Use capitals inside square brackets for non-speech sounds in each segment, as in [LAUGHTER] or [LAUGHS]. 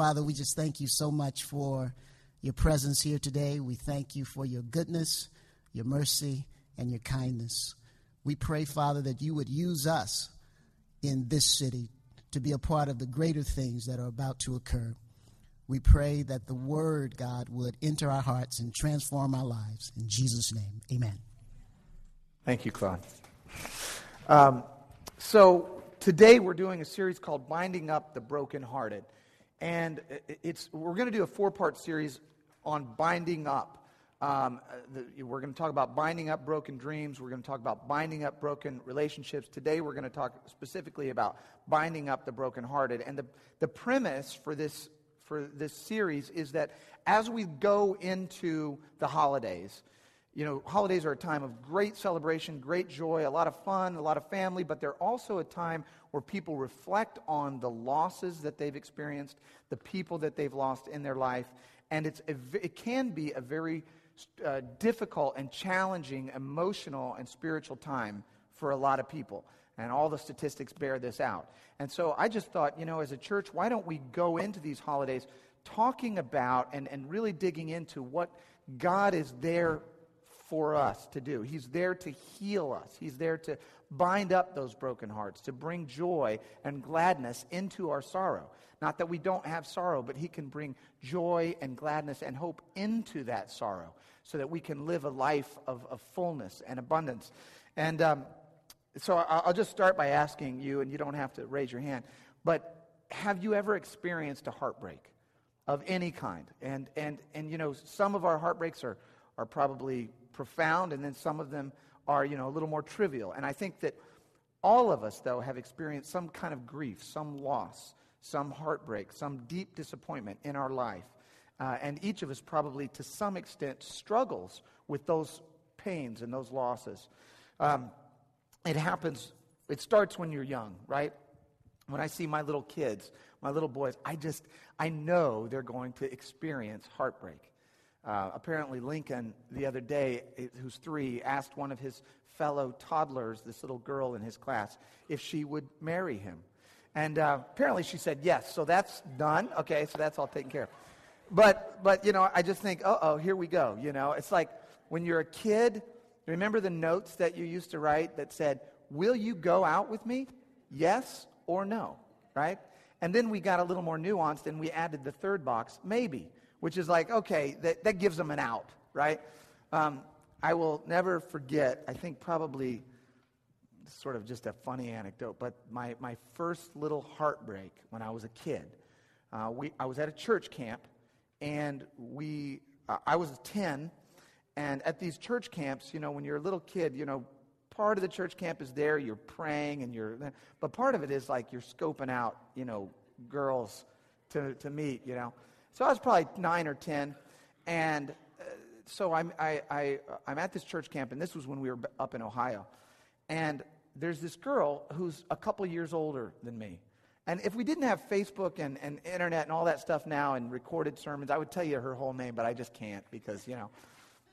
Father, we just thank you so much for your presence here today. We thank you for your goodness, your mercy, and your kindness. We pray, Father, that you would use us in this city to be a part of the greater things that are about to occur. We pray that the word, God, would enter our hearts and transform our lives. In Jesus' name, amen. Thank you, Claude. Um, so today we're doing a series called Binding Up the Brokenhearted. And it's, we're going to do a four part series on binding up. Um, the, we're going to talk about binding up broken dreams. We're going to talk about binding up broken relationships. Today, we're going to talk specifically about binding up the brokenhearted. And the, the premise for this, for this series is that as we go into the holidays, you know, holidays are a time of great celebration, great joy, a lot of fun, a lot of family, but they're also a time where people reflect on the losses that they've experienced, the people that they've lost in their life, and it's a, it can be a very uh, difficult and challenging emotional and spiritual time for a lot of people. And all the statistics bear this out. And so I just thought, you know, as a church, why don't we go into these holidays talking about and, and really digging into what God is there for us to do? He's there to heal us, He's there to bind up those broken hearts, to bring joy and gladness into our sorrow. Not that we don't have sorrow, but He can bring joy and gladness and hope into that sorrow so that we can live a life of, of fullness and abundance. And um, so I'll just start by asking you, and you don't have to raise your hand, but have you ever experienced a heartbreak of any kind? And, and, and you know, some of our heartbreaks are, are probably profound, and then some of them are, you know, a little more trivial. And I think that all of us, though, have experienced some kind of grief, some loss, some heartbreak, some deep disappointment in our life. Uh, and each of us probably, to some extent, struggles with those pains and those losses. Um, it happens, it starts when you're young, right? When I see my little kids, my little boys, I just, I know they're going to experience heartbreak. Uh, apparently, Lincoln, the other day, who's three, asked one of his fellow toddlers, this little girl in his class, if she would marry him. And uh, apparently she said yes. So that's done. Okay, so that's all taken care of. But, but you know, I just think, uh oh, here we go. You know, it's like when you're a kid, remember the notes that you used to write that said, Will you go out with me? Yes or no, right? And then we got a little more nuanced and we added the third box, maybe, which is like, okay, that, that gives them an out, right? Um, I will never forget, I think probably sort of just a funny anecdote, but my, my first little heartbreak when I was a kid, uh, we, I was at a church camp, and we, uh, I was 10, and at these church camps, you know, when you're a little kid, you know, part of the church camp is there, you're praying, and you're, but part of it is like you're scoping out, you know, girls to, to meet, you know. So I was probably nine or 10, and uh, so I'm, I, I, I'm at this church camp, and this was when we were up in Ohio. And there's this girl who's a couple years older than me. And if we didn't have Facebook and, and internet and all that stuff now and recorded sermons, I would tell you her whole name, but I just can't because, you know.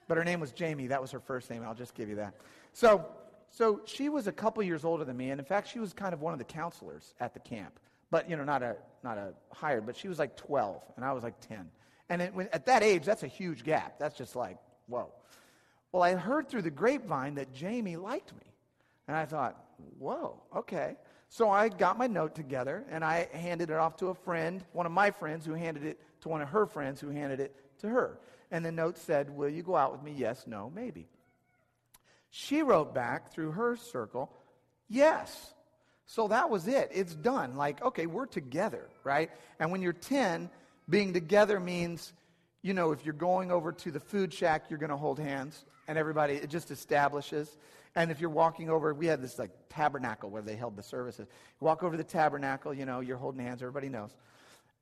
But her name was Jamie. That was her first name. I'll just give you that. So, so she was a couple years older than me. And in fact, she was kind of one of the counselors at the camp. But, you know, not a, not a hired, but she was like 12 and I was like 10. And it, when, at that age, that's a huge gap. That's just like, whoa. Well, I heard through the grapevine that Jamie liked me. And I thought, whoa, okay. So I got my note together and I handed it off to a friend, one of my friends, who handed it to one of her friends, who handed it to her. And the note said, Will you go out with me? Yes, no, maybe. She wrote back through her circle, Yes. So that was it. It's done. Like, okay, we're together, right? And when you're 10, being together means, you know, if you're going over to the food shack, you're going to hold hands. And everybody, it just establishes. And if you're walking over, we had this like tabernacle where they held the services. Walk over to the tabernacle, you know, you're holding hands, everybody knows.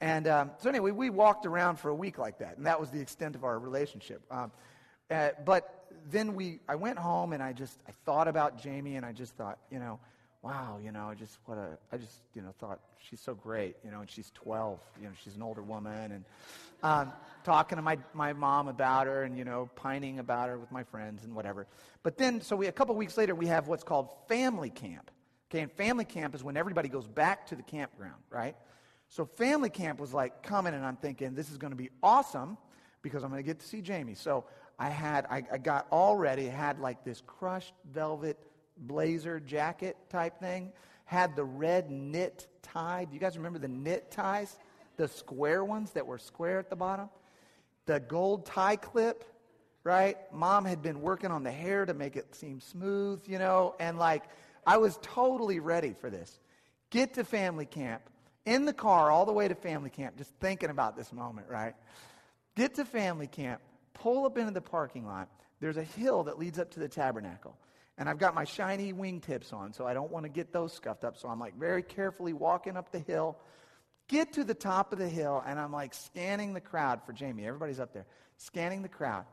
And um, so anyway, we walked around for a week like that, and that was the extent of our relationship. Um, uh, but then we, I went home and I just, I thought about Jamie, and I just thought, you know, wow, you know, just what a, I just, you know, thought she's so great, you know, and she's 12, you know, she's an older woman, and um, talking to my, my mom about her and, you know, pining about her with my friends and whatever. But then, so we, a couple weeks later, we have what's called family camp. Okay, and family camp is when everybody goes back to the campground, right? So family camp was like coming, and I'm thinking, this is going to be awesome because I'm going to get to see Jamie. So I had, I, I got all ready, had like this crushed velvet blazer jacket type thing, had the red knit tie. Do you guys remember the knit ties? The square ones that were square at the bottom? The gold tie clip, right? Mom had been working on the hair to make it seem smooth, you know, and like I was totally ready for this. Get to family camp, in the car all the way to family camp, just thinking about this moment, right? Get to family camp, pull up into the parking lot. There's a hill that leads up to the tabernacle. And I've got my shiny wingtips on, so I don't want to get those scuffed up. So I'm like very carefully walking up the hill, get to the top of the hill, and I'm like scanning the crowd for Jamie. Everybody's up there, scanning the crowd.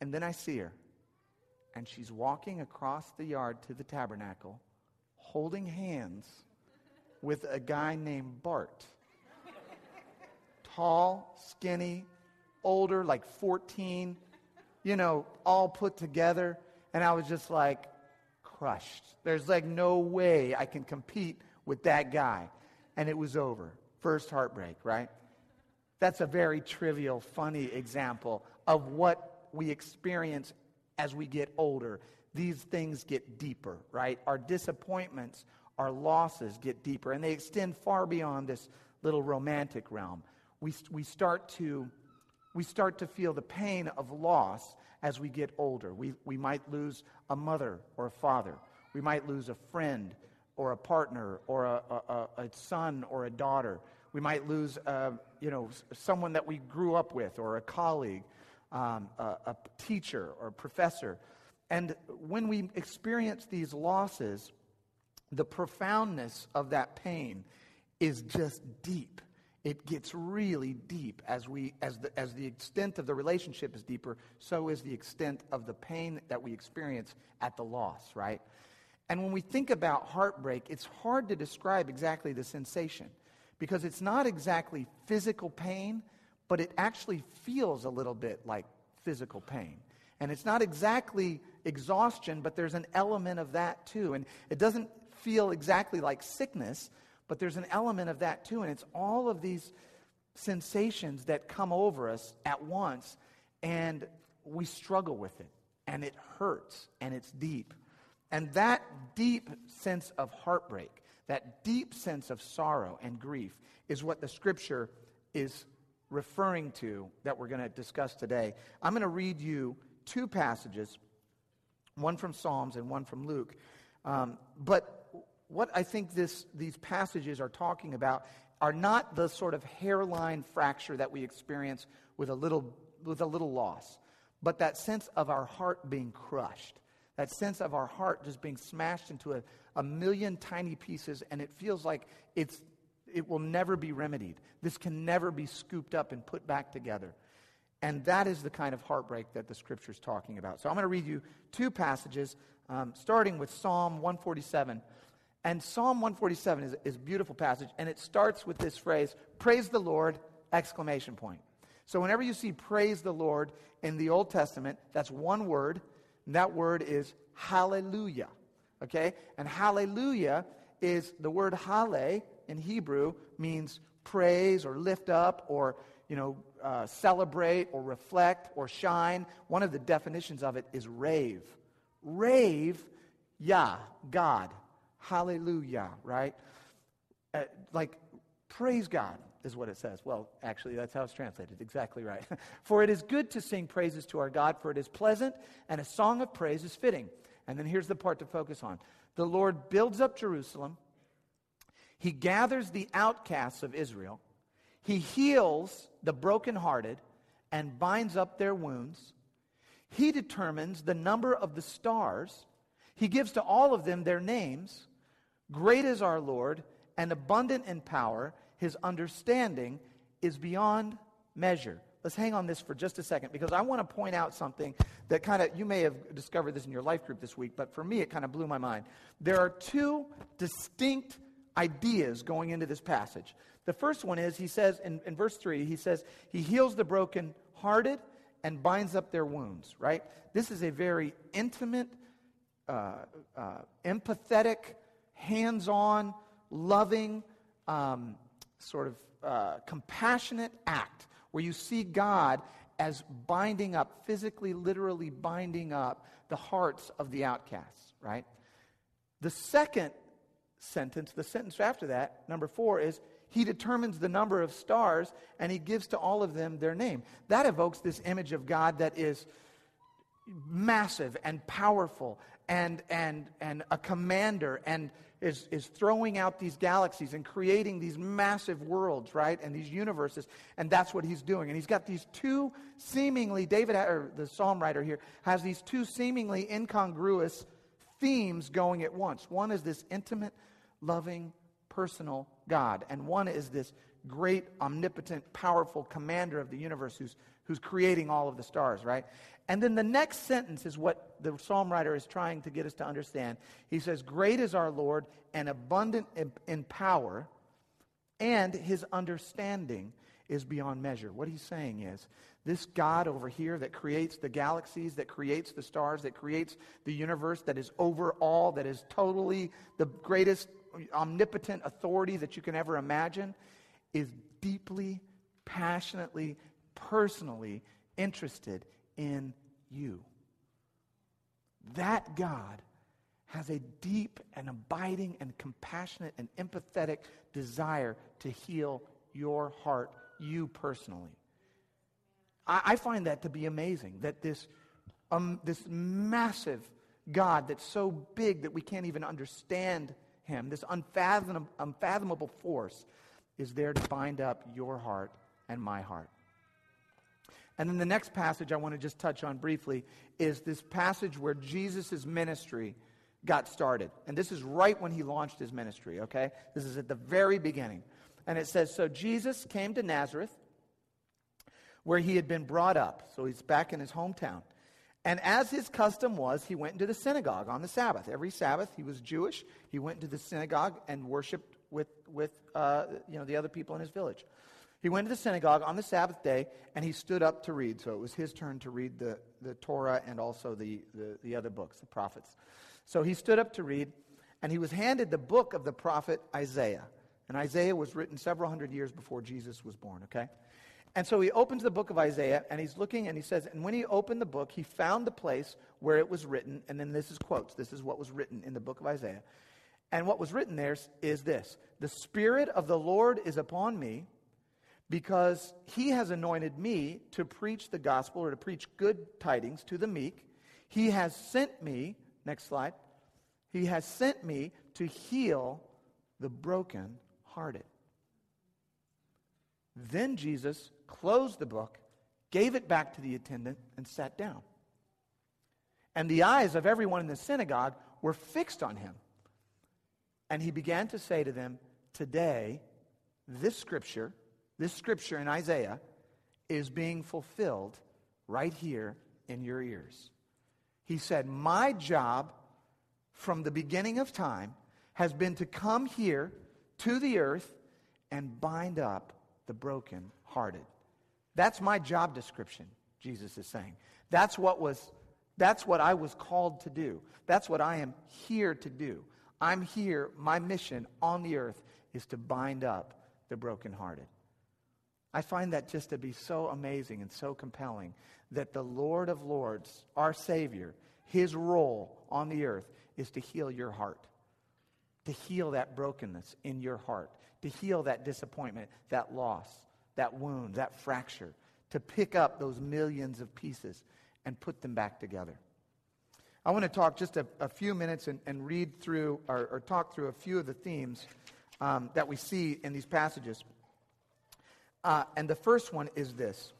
And then I see her. And she's walking across the yard to the tabernacle, holding hands with a guy named Bart. Tall, skinny, older, like 14, you know, all put together. And I was just like crushed. There's like no way I can compete with that guy. And it was over. First heartbreak, right? That's a very trivial, funny example of what we experience as we get older. These things get deeper, right? Our disappointments, our losses get deeper, and they extend far beyond this little romantic realm. We, we, start to, we start to feel the pain of loss as we get older. We, we might lose a mother or a father. We might lose a friend or a partner or a, a, a son or a daughter. We might lose, uh, you know, someone that we grew up with or a colleague, um, a, a teacher or a professor. And when we experience these losses, the profoundness of that pain is just deep. It gets really deep as, we, as, the, as the extent of the relationship is deeper, so is the extent of the pain that we experience at the loss, right? And when we think about heartbreak, it's hard to describe exactly the sensation because it's not exactly physical pain, but it actually feels a little bit like physical pain. And it's not exactly exhaustion, but there's an element of that too. And it doesn't feel exactly like sickness, but there's an element of that too. And it's all of these sensations that come over us at once, and we struggle with it. And it hurts, and it's deep. And that deep sense of heartbreak, that deep sense of sorrow and grief, is what the scripture is referring to that we're going to discuss today. I'm going to read you two passages, one from Psalms and one from Luke. Um, but what I think this, these passages are talking about are not the sort of hairline fracture that we experience with a little, with a little loss, but that sense of our heart being crushed, that sense of our heart just being smashed into a, a million tiny pieces, and it feels like it's, it will never be remedied. This can never be scooped up and put back together. And that is the kind of heartbreak that the scripture is talking about. So I'm going to read you two passages, um, starting with Psalm 147. And Psalm 147 is, is a beautiful passage, and it starts with this phrase, praise the Lord, exclamation point. So whenever you see praise the Lord in the Old Testament, that's one word, and that word is hallelujah. Okay? And hallelujah is the word hale in Hebrew means praise or lift up or, you know, uh, celebrate or reflect or shine. One of the definitions of it is rave. Rave, Yah, God. Hallelujah, right? Uh, like, praise God is what it says. Well, actually, that's how it's translated. Exactly right. [LAUGHS] for it is good to sing praises to our God, for it is pleasant, and a song of praise is fitting. And then here's the part to focus on the Lord builds up Jerusalem, He gathers the outcasts of Israel, He heals the brokenhearted and binds up their wounds. He determines the number of the stars. He gives to all of them their names. Great is our Lord and abundant in power. His understanding is beyond measure. Let's hang on this for just a second because I want to point out something that kind of, you may have discovered this in your life group this week, but for me it kind of blew my mind. There are two distinct ideas going into this passage. The first one is, he says in, in verse 3, he says, He heals the brokenhearted and binds up their wounds, right? This is a very intimate, uh, uh, empathetic, hands on, loving, um, sort of uh, compassionate act where you see God as binding up, physically, literally binding up the hearts of the outcasts, right? The second sentence, the sentence after that, number four, is he determines the number of stars and he gives to all of them their name. That evokes this image of God that is massive and powerful and, and, and a commander and is, is throwing out these galaxies and creating these massive worlds, right? And these universes. And that's what he's doing. And he's got these two seemingly, David, or the psalm writer here, has these two seemingly incongruous themes going at once. One is this intimate, loving, personal God. And one is this great, omnipotent, powerful commander of the universe who's, who's creating all of the stars, right? And then the next sentence is what the psalm writer is trying to get us to understand. He says, Great is our Lord and abundant in power, and his understanding is beyond measure. What he's saying is, this God over here that creates the galaxies, that creates the stars, that creates the universe, that is over all, that is totally the greatest omnipotent authority that you can ever imagine, is deeply, passionately, personally interested in you. That God has a deep and abiding and compassionate and empathetic desire to heal your heart, you personally. I, I find that to be amazing that this, um, this massive God that's so big that we can't even understand him, this unfathomable, unfathomable force, is there to bind up your heart and my heart. And then the next passage I want to just touch on briefly is this passage where Jesus' ministry got started. And this is right when he launched his ministry, okay? This is at the very beginning. And it says So Jesus came to Nazareth, where he had been brought up. So he's back in his hometown. And as his custom was, he went into the synagogue on the Sabbath. Every Sabbath, he was Jewish. He went into the synagogue and worshiped with, with uh, you know, the other people in his village. He went to the synagogue on the Sabbath day and he stood up to read. So it was his turn to read the, the Torah and also the, the, the other books, the prophets. So he stood up to read and he was handed the book of the prophet Isaiah. And Isaiah was written several hundred years before Jesus was born, okay? And so he opens the book of Isaiah and he's looking and he says, and when he opened the book, he found the place where it was written. And then this is quotes. This is what was written in the book of Isaiah. And what was written there is this The Spirit of the Lord is upon me because he has anointed me to preach the gospel or to preach good tidings to the meek. He has sent me, next slide, he has sent me to heal the broken-hearted. Then Jesus closed the book, gave it back to the attendant, and sat down. And the eyes of everyone in the synagogue were fixed on him. And he began to say to them, Today, this scripture, this scripture in Isaiah, is being fulfilled right here in your ears. He said, My job from the beginning of time has been to come here to the earth and bind up the broken-hearted. That's my job description, Jesus is saying. That's what was that's what I was called to do. That's what I am here to do. I'm here, my mission on the earth is to bind up the brokenhearted. I find that just to be so amazing and so compelling that the Lord of Lords, our Savior, his role on the earth is to heal your heart, to heal that brokenness in your heart, to heal that disappointment, that loss, that wound, that fracture, to pick up those millions of pieces and put them back together. I want to talk just a, a few minutes and, and read through or, or, talk through a few of the themes um, that we see in these passages. Uh, and the first one is this.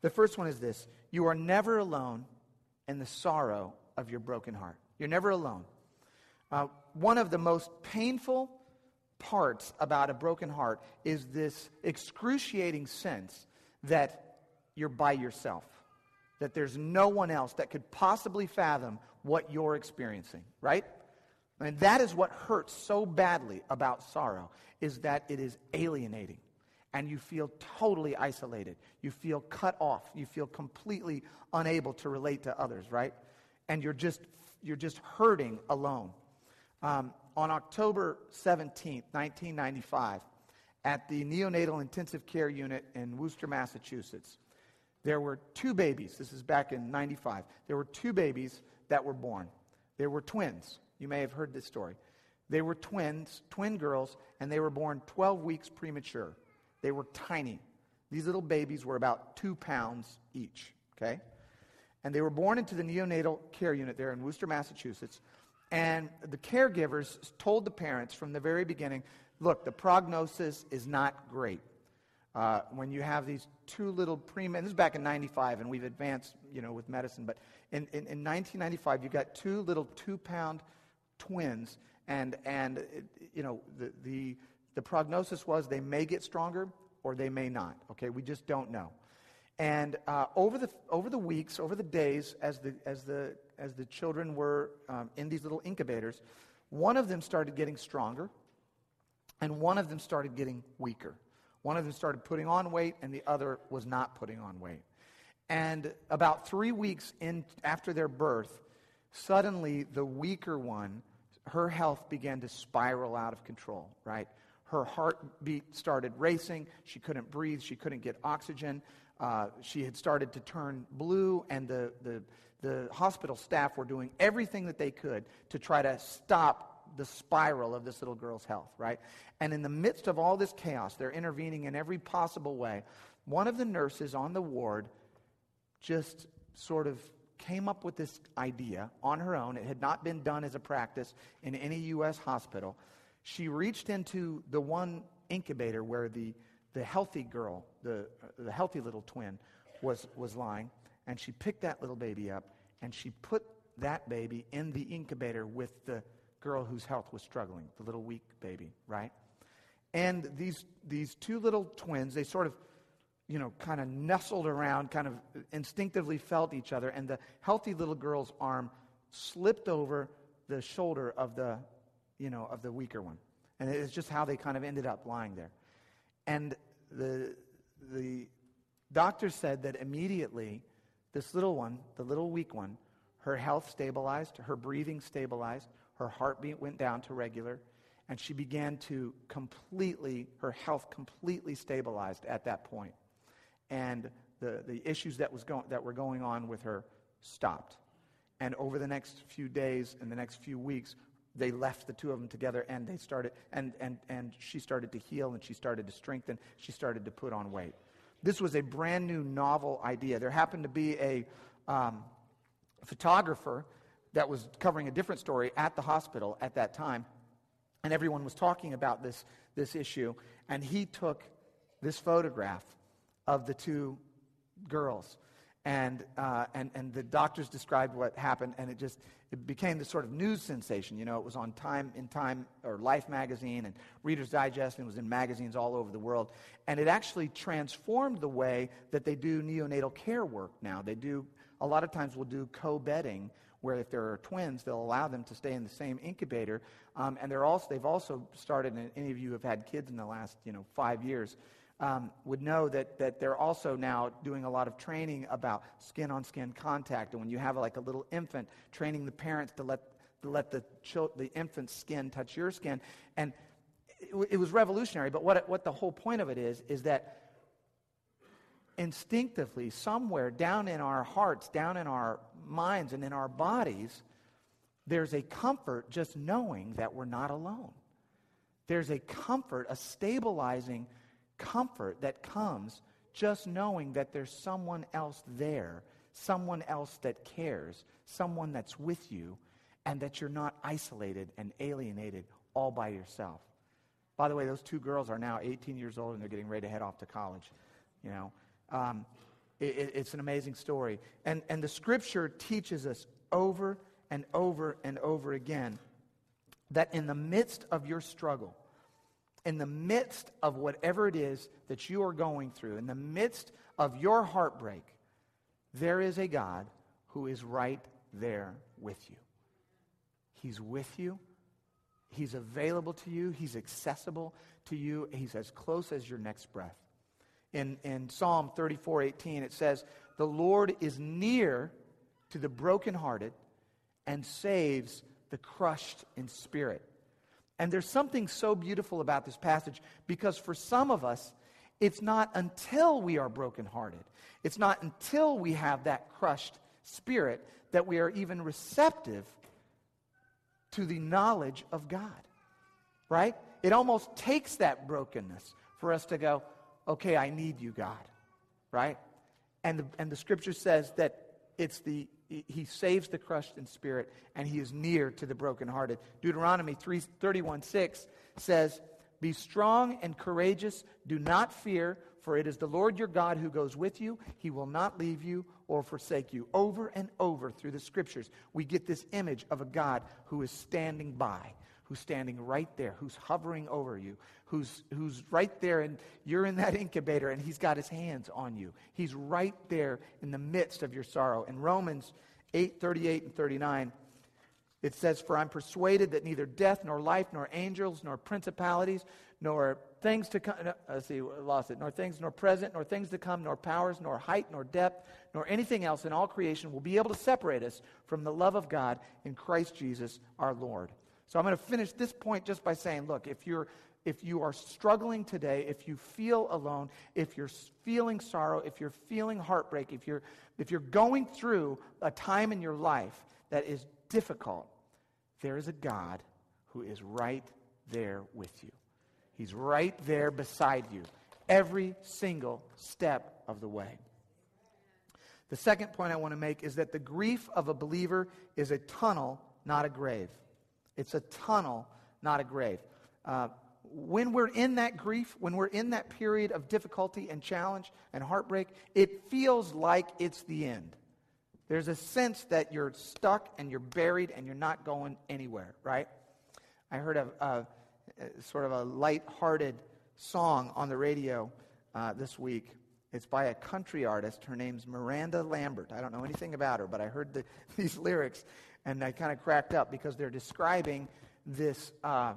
The first one is this You are never alone in the sorrow of your broken heart. You're never alone. Uh, one of the most painful parts about a broken heart is this excruciating sense that you're by yourself, that there's no one else that could possibly fathom what you're experiencing, right? And that is what hurts so badly about sorrow is that it is alienating and you feel totally isolated. You feel cut off. You feel completely unable to relate to others, right? And you're just you're just hurting alone. Um, on October 17th, 1995, at the neonatal intensive care unit in Worcester, Massachusetts, there were two babies. This is back in 95. There were two babies that were born. They were twins. You may have heard this story. They were twins, twin girls, and they were born 12 weeks premature. They were tiny. These little babies were about two pounds each, okay? And they were born into the neonatal care unit there in Worcester, Massachusetts. And the caregivers told the parents from the very beginning look, the prognosis is not great. Uh, when you have these two little prima, this is back in 95, and we've advanced, you know, with medicine, but in, in, in 1995, you got two little two pound twins, and, and you know, the, the, the prognosis was they may get stronger or they may not. Okay, we just don't know. And uh, over, the, over the weeks, over the days, as the, as the, as the children were um, in these little incubators, one of them started getting stronger, and one of them started getting weaker. One of them started putting on weight, and the other was not putting on weight. And about three weeks in, after their birth, suddenly the weaker one, her health began to spiral out of control, right? Her heartbeat started racing. She couldn't breathe. She couldn't get oxygen. Uh, she had started to turn blue, and the, the, the hospital staff were doing everything that they could to try to stop the spiral of this little girl's health, right? And in the midst of all this chaos, they're intervening in every possible way. One of the nurses on the ward just sort of came up with this idea on her own. It had not been done as a practice in any U.S. hospital. She reached into the one incubator where the, the healthy girl, the, the healthy little twin, was, was lying, and she picked that little baby up and she put that baby in the incubator with the girl whose health was struggling, the little weak baby, right? And these, these two little twins, they sort of, you know, kind of nestled around, kind of instinctively felt each other, and the healthy little girl's arm slipped over the shoulder of the, you know, of the weaker one. And it's just how they kind of ended up lying there. And the, the doctor said that immediately this little one, the little weak one, her health stabilized, her breathing stabilized, her heartbeat went down to regular, and she began to completely, her health completely stabilized at that point. And the, the issues that, was go- that were going on with her stopped. And over the next few days and the next few weeks, they left the two of them together and they started, and, and, and she started to heal and she started to strengthen. She started to put on weight. This was a brand new novel idea. There happened to be a um, photographer that was covering a different story at the hospital at that time. And everyone was talking about this, this issue. And he took this photograph of the two girls. And, uh, and, and the doctors described what happened, and it just it became this sort of news sensation. You know, it was on Time in Time or Life magazine and Reader's Digest, and it was in magazines all over the world. And it actually transformed the way that they do neonatal care work now. They do a lot of times we'll do co-bedding where if there are twins, they'll allow them to stay in the same incubator. Um, and they're also, they've also started, and any of you have had kids in the last you know, five years um, would know that, that they're also now doing a lot of training about skin on skin contact. And when you have like a little infant, training the parents to let, to let the, the infant's skin touch your skin. And it, it was revolutionary, but what, it, what the whole point of it is, is that instinctively, somewhere down in our hearts, down in our minds, and in our bodies, there's a comfort just knowing that we're not alone. There's a comfort, a stabilizing comfort that comes just knowing that there's someone else there, someone else that cares, someone that's with you, and that you're not isolated and alienated all by yourself. By the way, those two girls are now 18 years old and they're getting ready to head off to college. You know, um, it, it's an amazing story. And, and the scripture teaches us over and over and over again that in the midst of your struggle, in the midst of whatever it is that you are going through, in the midst of your heartbreak, there is a God who is right there with you. He's with you. He's available to you. He's accessible to you. He's as close as your next breath in, in Psalm 34 18, it says, The Lord is near to the brokenhearted and saves the crushed in spirit. And there's something so beautiful about this passage because for some of us, it's not until we are brokenhearted, it's not until we have that crushed spirit that we are even receptive to the knowledge of God. Right? It almost takes that brokenness for us to go, okay, I need you, God. Right? And the, and the scripture says that it's the he saves the crushed in spirit and he is near to the brokenhearted. Deuteronomy 3, 31 6 says, Be strong and courageous, do not fear, for it is the Lord your God who goes with you. He will not leave you or forsake you. Over and over through the scriptures, we get this image of a God who is standing by, who's standing right there, who's hovering over you, who's, who's right there, and you're in that [LAUGHS] incubator, and he's got his hands on you. He's right there in the midst of your sorrow. In Romans 8 38 and 39, it says, For I'm persuaded that neither death, nor life, nor angels, nor principalities, nor things to come, no, let's see, lost it, nor things, nor present, nor things to come, nor powers, nor height, nor depth, nor anything else in all creation will be able to separate us from the love of God in Christ Jesus our Lord. So I'm going to finish this point just by saying, look, if you're if you are struggling today, if you feel alone, if you're feeling sorrow, if you're feeling heartbreak, if you're if you're going through a time in your life that is difficult, there is a God who is right there with you. He's right there beside you every single step of the way. The second point I want to make is that the grief of a believer is a tunnel, not a grave. It's a tunnel, not a grave. Uh, when we're in that grief, when we're in that period of difficulty and challenge and heartbreak, it feels like it's the end. There's a sense that you're stuck and you're buried and you're not going anywhere, right? I heard a, a, a sort of a light-hearted song on the radio uh, this week. It's by a country artist. Her name's Miranda Lambert. I don't know anything about her, but I heard the, [LAUGHS] these lyrics and I kind of cracked up because they're describing this. Uh,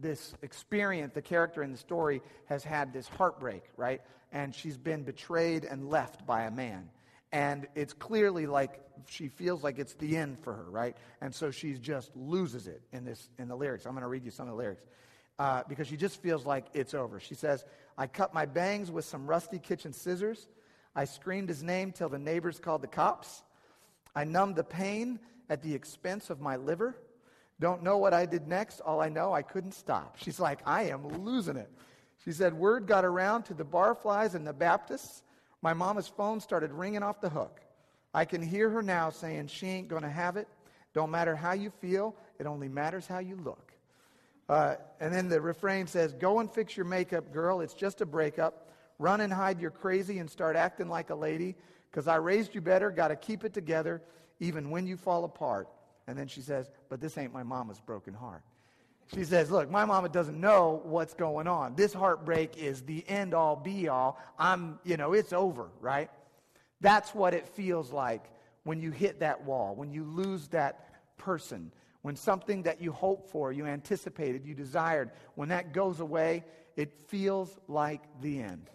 this experience, the character in the story has had this heartbreak, right? And she's been betrayed and left by a man. And it's clearly like she feels like it's the end for her, right? And so she just loses it in this in the lyrics. I'm going to read you some of the lyrics uh, because she just feels like it's over. She says, "I cut my bangs with some rusty kitchen scissors. I screamed his name till the neighbors called the cops. I numbed the pain at the expense of my liver." Don't know what I did next. All I know, I couldn't stop. She's like, I am losing it. She said, Word got around to the barflies and the Baptists. My mama's phone started ringing off the hook. I can hear her now saying she ain't going to have it. Don't matter how you feel, it only matters how you look. Uh, and then the refrain says, Go and fix your makeup, girl. It's just a breakup. Run and hide your crazy and start acting like a lady because I raised you better. Got to keep it together even when you fall apart. And then she says, But this ain't my mama's broken heart. She says, Look, my mama doesn't know what's going on. This heartbreak is the end all be all. I'm, you know, it's over, right? That's what it feels like when you hit that wall, when you lose that person, when something that you hoped for, you anticipated, you desired, when that goes away, it feels like the end.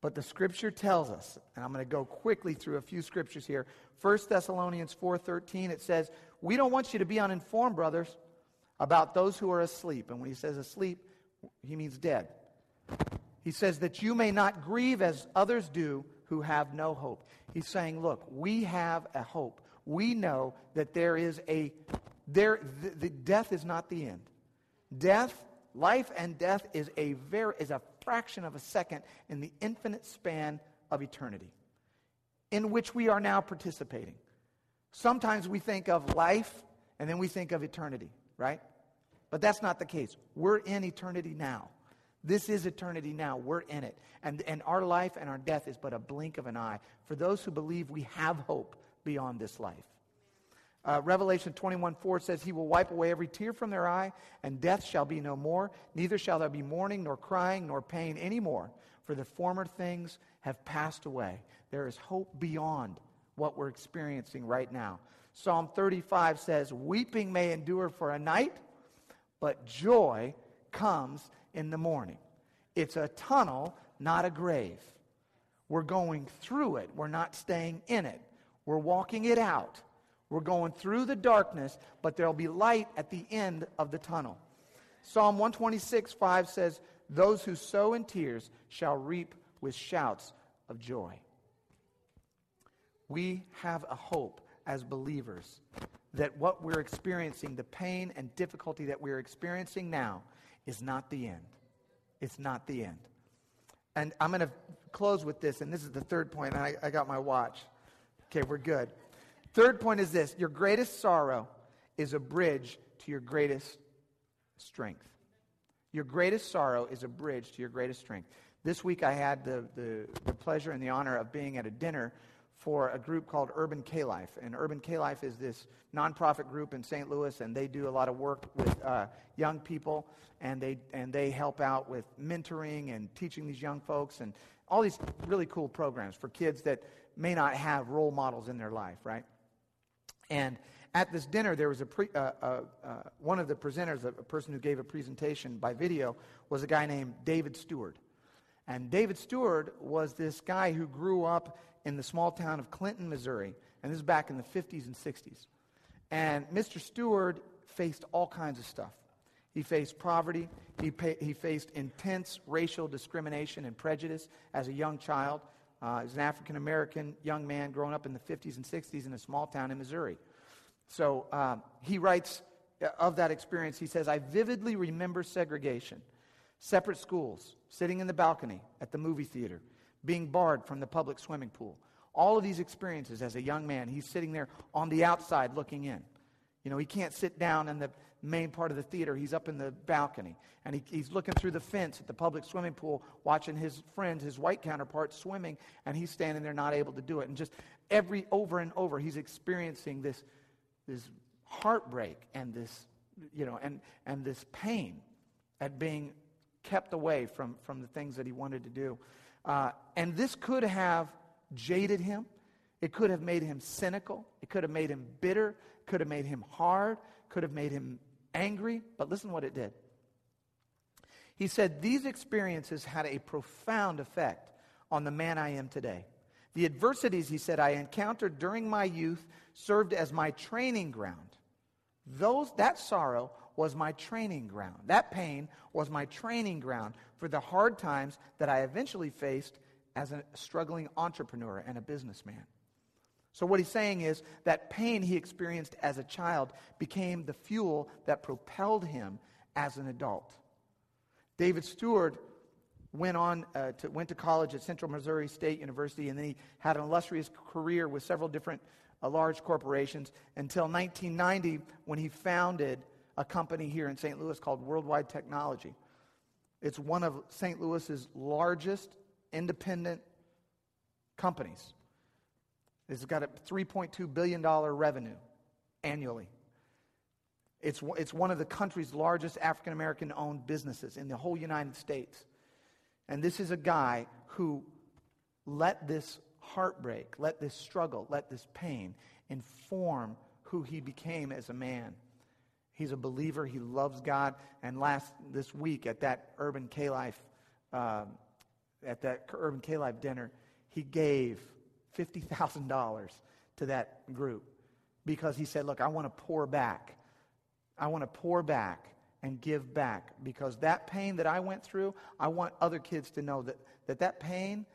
But the scripture tells us, and I'm going to go quickly through a few scriptures here. 1 Thessalonians 4:13 it says, "We don't want you to be uninformed, brothers, about those who are asleep." And when he says asleep, he means dead. He says that you may not grieve as others do who have no hope. He's saying, "Look, we have a hope. We know that there is a there the, the death is not the end. Death Life and death is a, very, is a fraction of a second in the infinite span of eternity in which we are now participating. Sometimes we think of life and then we think of eternity, right? But that's not the case. We're in eternity now. This is eternity now. We're in it. And, and our life and our death is but a blink of an eye. For those who believe we have hope beyond this life. Uh, Revelation 21 4 says, He will wipe away every tear from their eye, and death shall be no more. Neither shall there be mourning, nor crying, nor pain any more, for the former things have passed away. There is hope beyond what we're experiencing right now. Psalm 35 says, Weeping may endure for a night, but joy comes in the morning. It's a tunnel, not a grave. We're going through it, we're not staying in it, we're walking it out. We're going through the darkness, but there'll be light at the end of the tunnel. Psalm 126, 5 says, Those who sow in tears shall reap with shouts of joy. We have a hope as believers that what we're experiencing, the pain and difficulty that we're experiencing now, is not the end. It's not the end. And I'm going to close with this, and this is the third point. I, I got my watch. Okay, we're good. Third point is this your greatest sorrow is a bridge to your greatest strength. Your greatest sorrow is a bridge to your greatest strength. This week I had the, the, the pleasure and the honor of being at a dinner for a group called Urban K Life. And Urban K Life is this nonprofit group in St. Louis, and they do a lot of work with uh, young people, and they, and they help out with mentoring and teaching these young folks and all these really cool programs for kids that may not have role models in their life, right? And at this dinner, there was a pre, uh, uh, uh, one of the presenters, a person who gave a presentation by video, was a guy named David Steward. And David Steward was this guy who grew up in the small town of Clinton, Missouri. And this is back in the 50s and 60s. And Mr. Steward faced all kinds of stuff. He faced poverty. He, pay, he faced intense racial discrimination and prejudice as a young child. Uh, he's an African American young man growing up in the 50s and 60s in a small town in Missouri. So um, he writes uh, of that experience, he says, I vividly remember segregation, separate schools, sitting in the balcony at the movie theater, being barred from the public swimming pool. All of these experiences as a young man, he's sitting there on the outside looking in. You know, he can't sit down in the main part of the theater. He's up in the balcony. And he, he's looking through the fence at the public swimming pool, watching his friends, his white counterparts, swimming. And he's standing there not able to do it. And just every over and over, he's experiencing this, this heartbreak and this, you know, and, and this pain at being kept away from, from the things that he wanted to do. Uh, and this could have jaded him. It could have made him cynical. It could have made him bitter. Could have made him hard. Could have made him angry. But listen what it did. He said, These experiences had a profound effect on the man I am today. The adversities, he said, I encountered during my youth served as my training ground. Those, that sorrow was my training ground. That pain was my training ground for the hard times that I eventually faced as a struggling entrepreneur and a businessman. So, what he's saying is that pain he experienced as a child became the fuel that propelled him as an adult. David Steward went on uh, to, went to college at Central Missouri State University, and then he had an illustrious career with several different uh, large corporations until 1990 when he founded a company here in St. Louis called Worldwide Technology. It's one of St. Louis's largest independent companies. It's got a $3.2 billion revenue annually. It's, it's one of the country's largest African American owned businesses in the whole United States. And this is a guy who let this heartbreak, let this struggle, let this pain inform who he became as a man. He's a believer. He loves God. And last this week at that Urban K Life, uh, at that Urban K Life dinner, he gave $50,000 to that group because he said, Look, I want to pour back. I want to pour back and give back because that pain that I went through, I want other kids to know that that, that pain,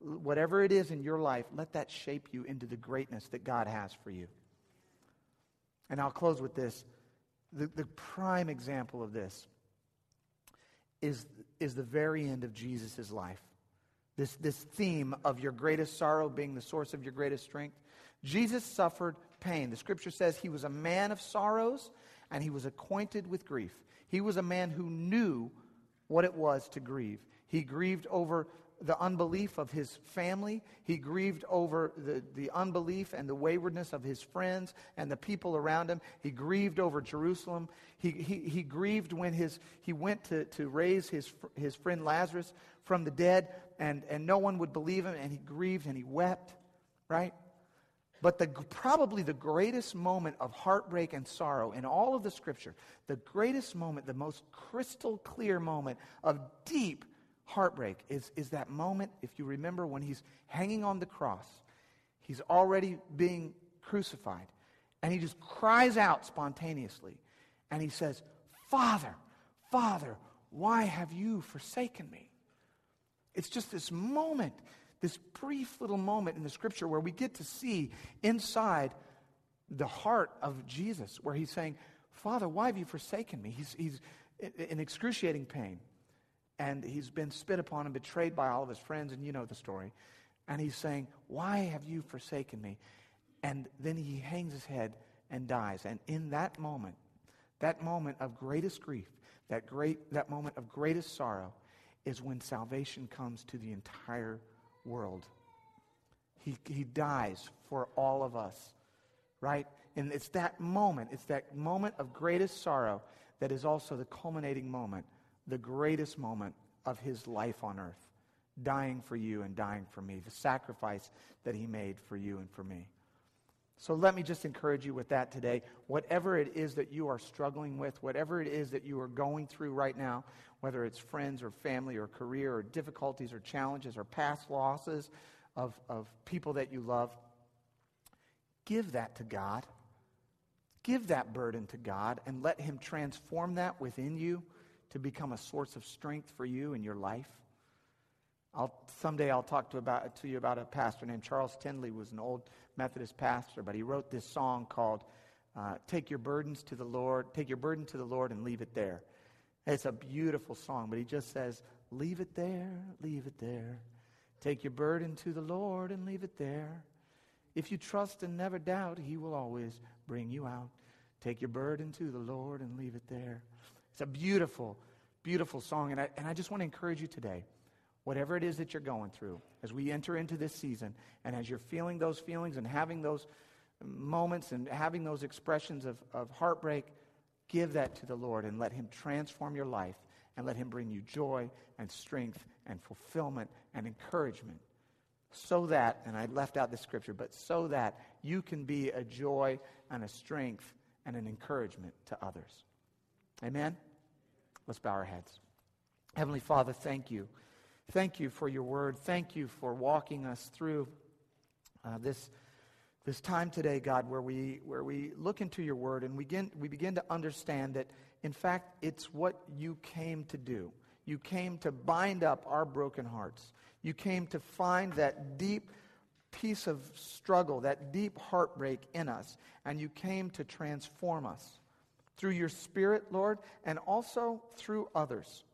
whatever it is in your life, let that shape you into the greatness that God has for you. And I'll close with this. The, the prime example of this is, is the very end of Jesus' life. This, this theme of your greatest sorrow being the source of your greatest strength. Jesus suffered pain. The scripture says he was a man of sorrows and he was acquainted with grief. He was a man who knew what it was to grieve. He grieved over the unbelief of his family. He grieved over the, the unbelief and the waywardness of his friends and the people around him. He grieved over Jerusalem. He, he, he grieved when his, he went to, to raise his, his friend Lazarus from the dead, and, and no one would believe him, and he grieved and he wept, right? But the, probably the greatest moment of heartbreak and sorrow in all of the scripture, the greatest moment, the most crystal clear moment of deep heartbreak is, is that moment, if you remember, when he's hanging on the cross. He's already being crucified. And he just cries out spontaneously. And he says, Father, Father, why have you forsaken me? It's just this moment, this brief little moment in the scripture where we get to see inside the heart of Jesus, where he's saying, Father, why have you forsaken me? He's, he's in excruciating pain. And he's been spit upon and betrayed by all of his friends, and you know the story. And he's saying, Why have you forsaken me? And then he hangs his head and dies. And in that moment, that moment of greatest grief, that, great, that moment of greatest sorrow, is when salvation comes to the entire world. He, he dies for all of us, right? And it's that moment, it's that moment of greatest sorrow that is also the culminating moment, the greatest moment of his life on earth, dying for you and dying for me, the sacrifice that he made for you and for me. So let me just encourage you with that today. Whatever it is that you are struggling with, whatever it is that you are going through right now, whether it's friends or family or career or difficulties or challenges or past losses of, of people that you love, give that to God. Give that burden to God and let Him transform that within you to become a source of strength for you in your life. I'll, someday I'll talk to, about, to you about a pastor named Charles Tindley, was an old Methodist pastor, but he wrote this song called uh, "Take Your Burdens to the Lord." Take your burden to the Lord and leave it there. It's a beautiful song, but he just says, "Leave it there, leave it there. Take your burden to the Lord and leave it there. If you trust and never doubt, He will always bring you out. Take your burden to the Lord and leave it there." It's a beautiful, beautiful song, and I, and I just want to encourage you today whatever it is that you're going through, as we enter into this season, and as you're feeling those feelings and having those moments and having those expressions of, of heartbreak, give that to the Lord and let Him transform your life and let Him bring you joy and strength and fulfillment and encouragement. So that, and I left out the scripture, but so that you can be a joy and a strength and an encouragement to others. Amen? Let's bow our heads. Heavenly Father, thank you. Thank you for your word. Thank you for walking us through uh, this, this time today, God, where we, where we look into your word and we begin, we begin to understand that, in fact, it's what you came to do. You came to bind up our broken hearts. You came to find that deep piece of struggle, that deep heartbreak in us, and you came to transform us through your Spirit, Lord, and also through others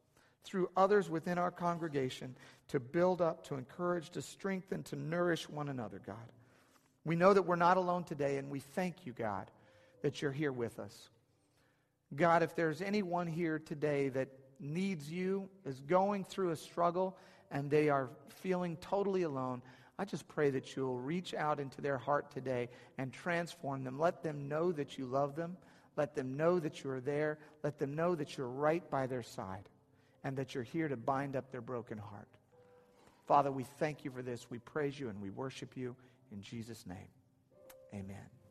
through others within our congregation to build up, to encourage, to strengthen, to nourish one another, God. We know that we're not alone today, and we thank you, God, that you're here with us. God, if there's anyone here today that needs you, is going through a struggle, and they are feeling totally alone, I just pray that you'll reach out into their heart today and transform them. Let them know that you love them. Let them know that you are there. Let them know that you're right by their side and that you're here to bind up their broken heart. Father, we thank you for this. We praise you and we worship you in Jesus' name. Amen.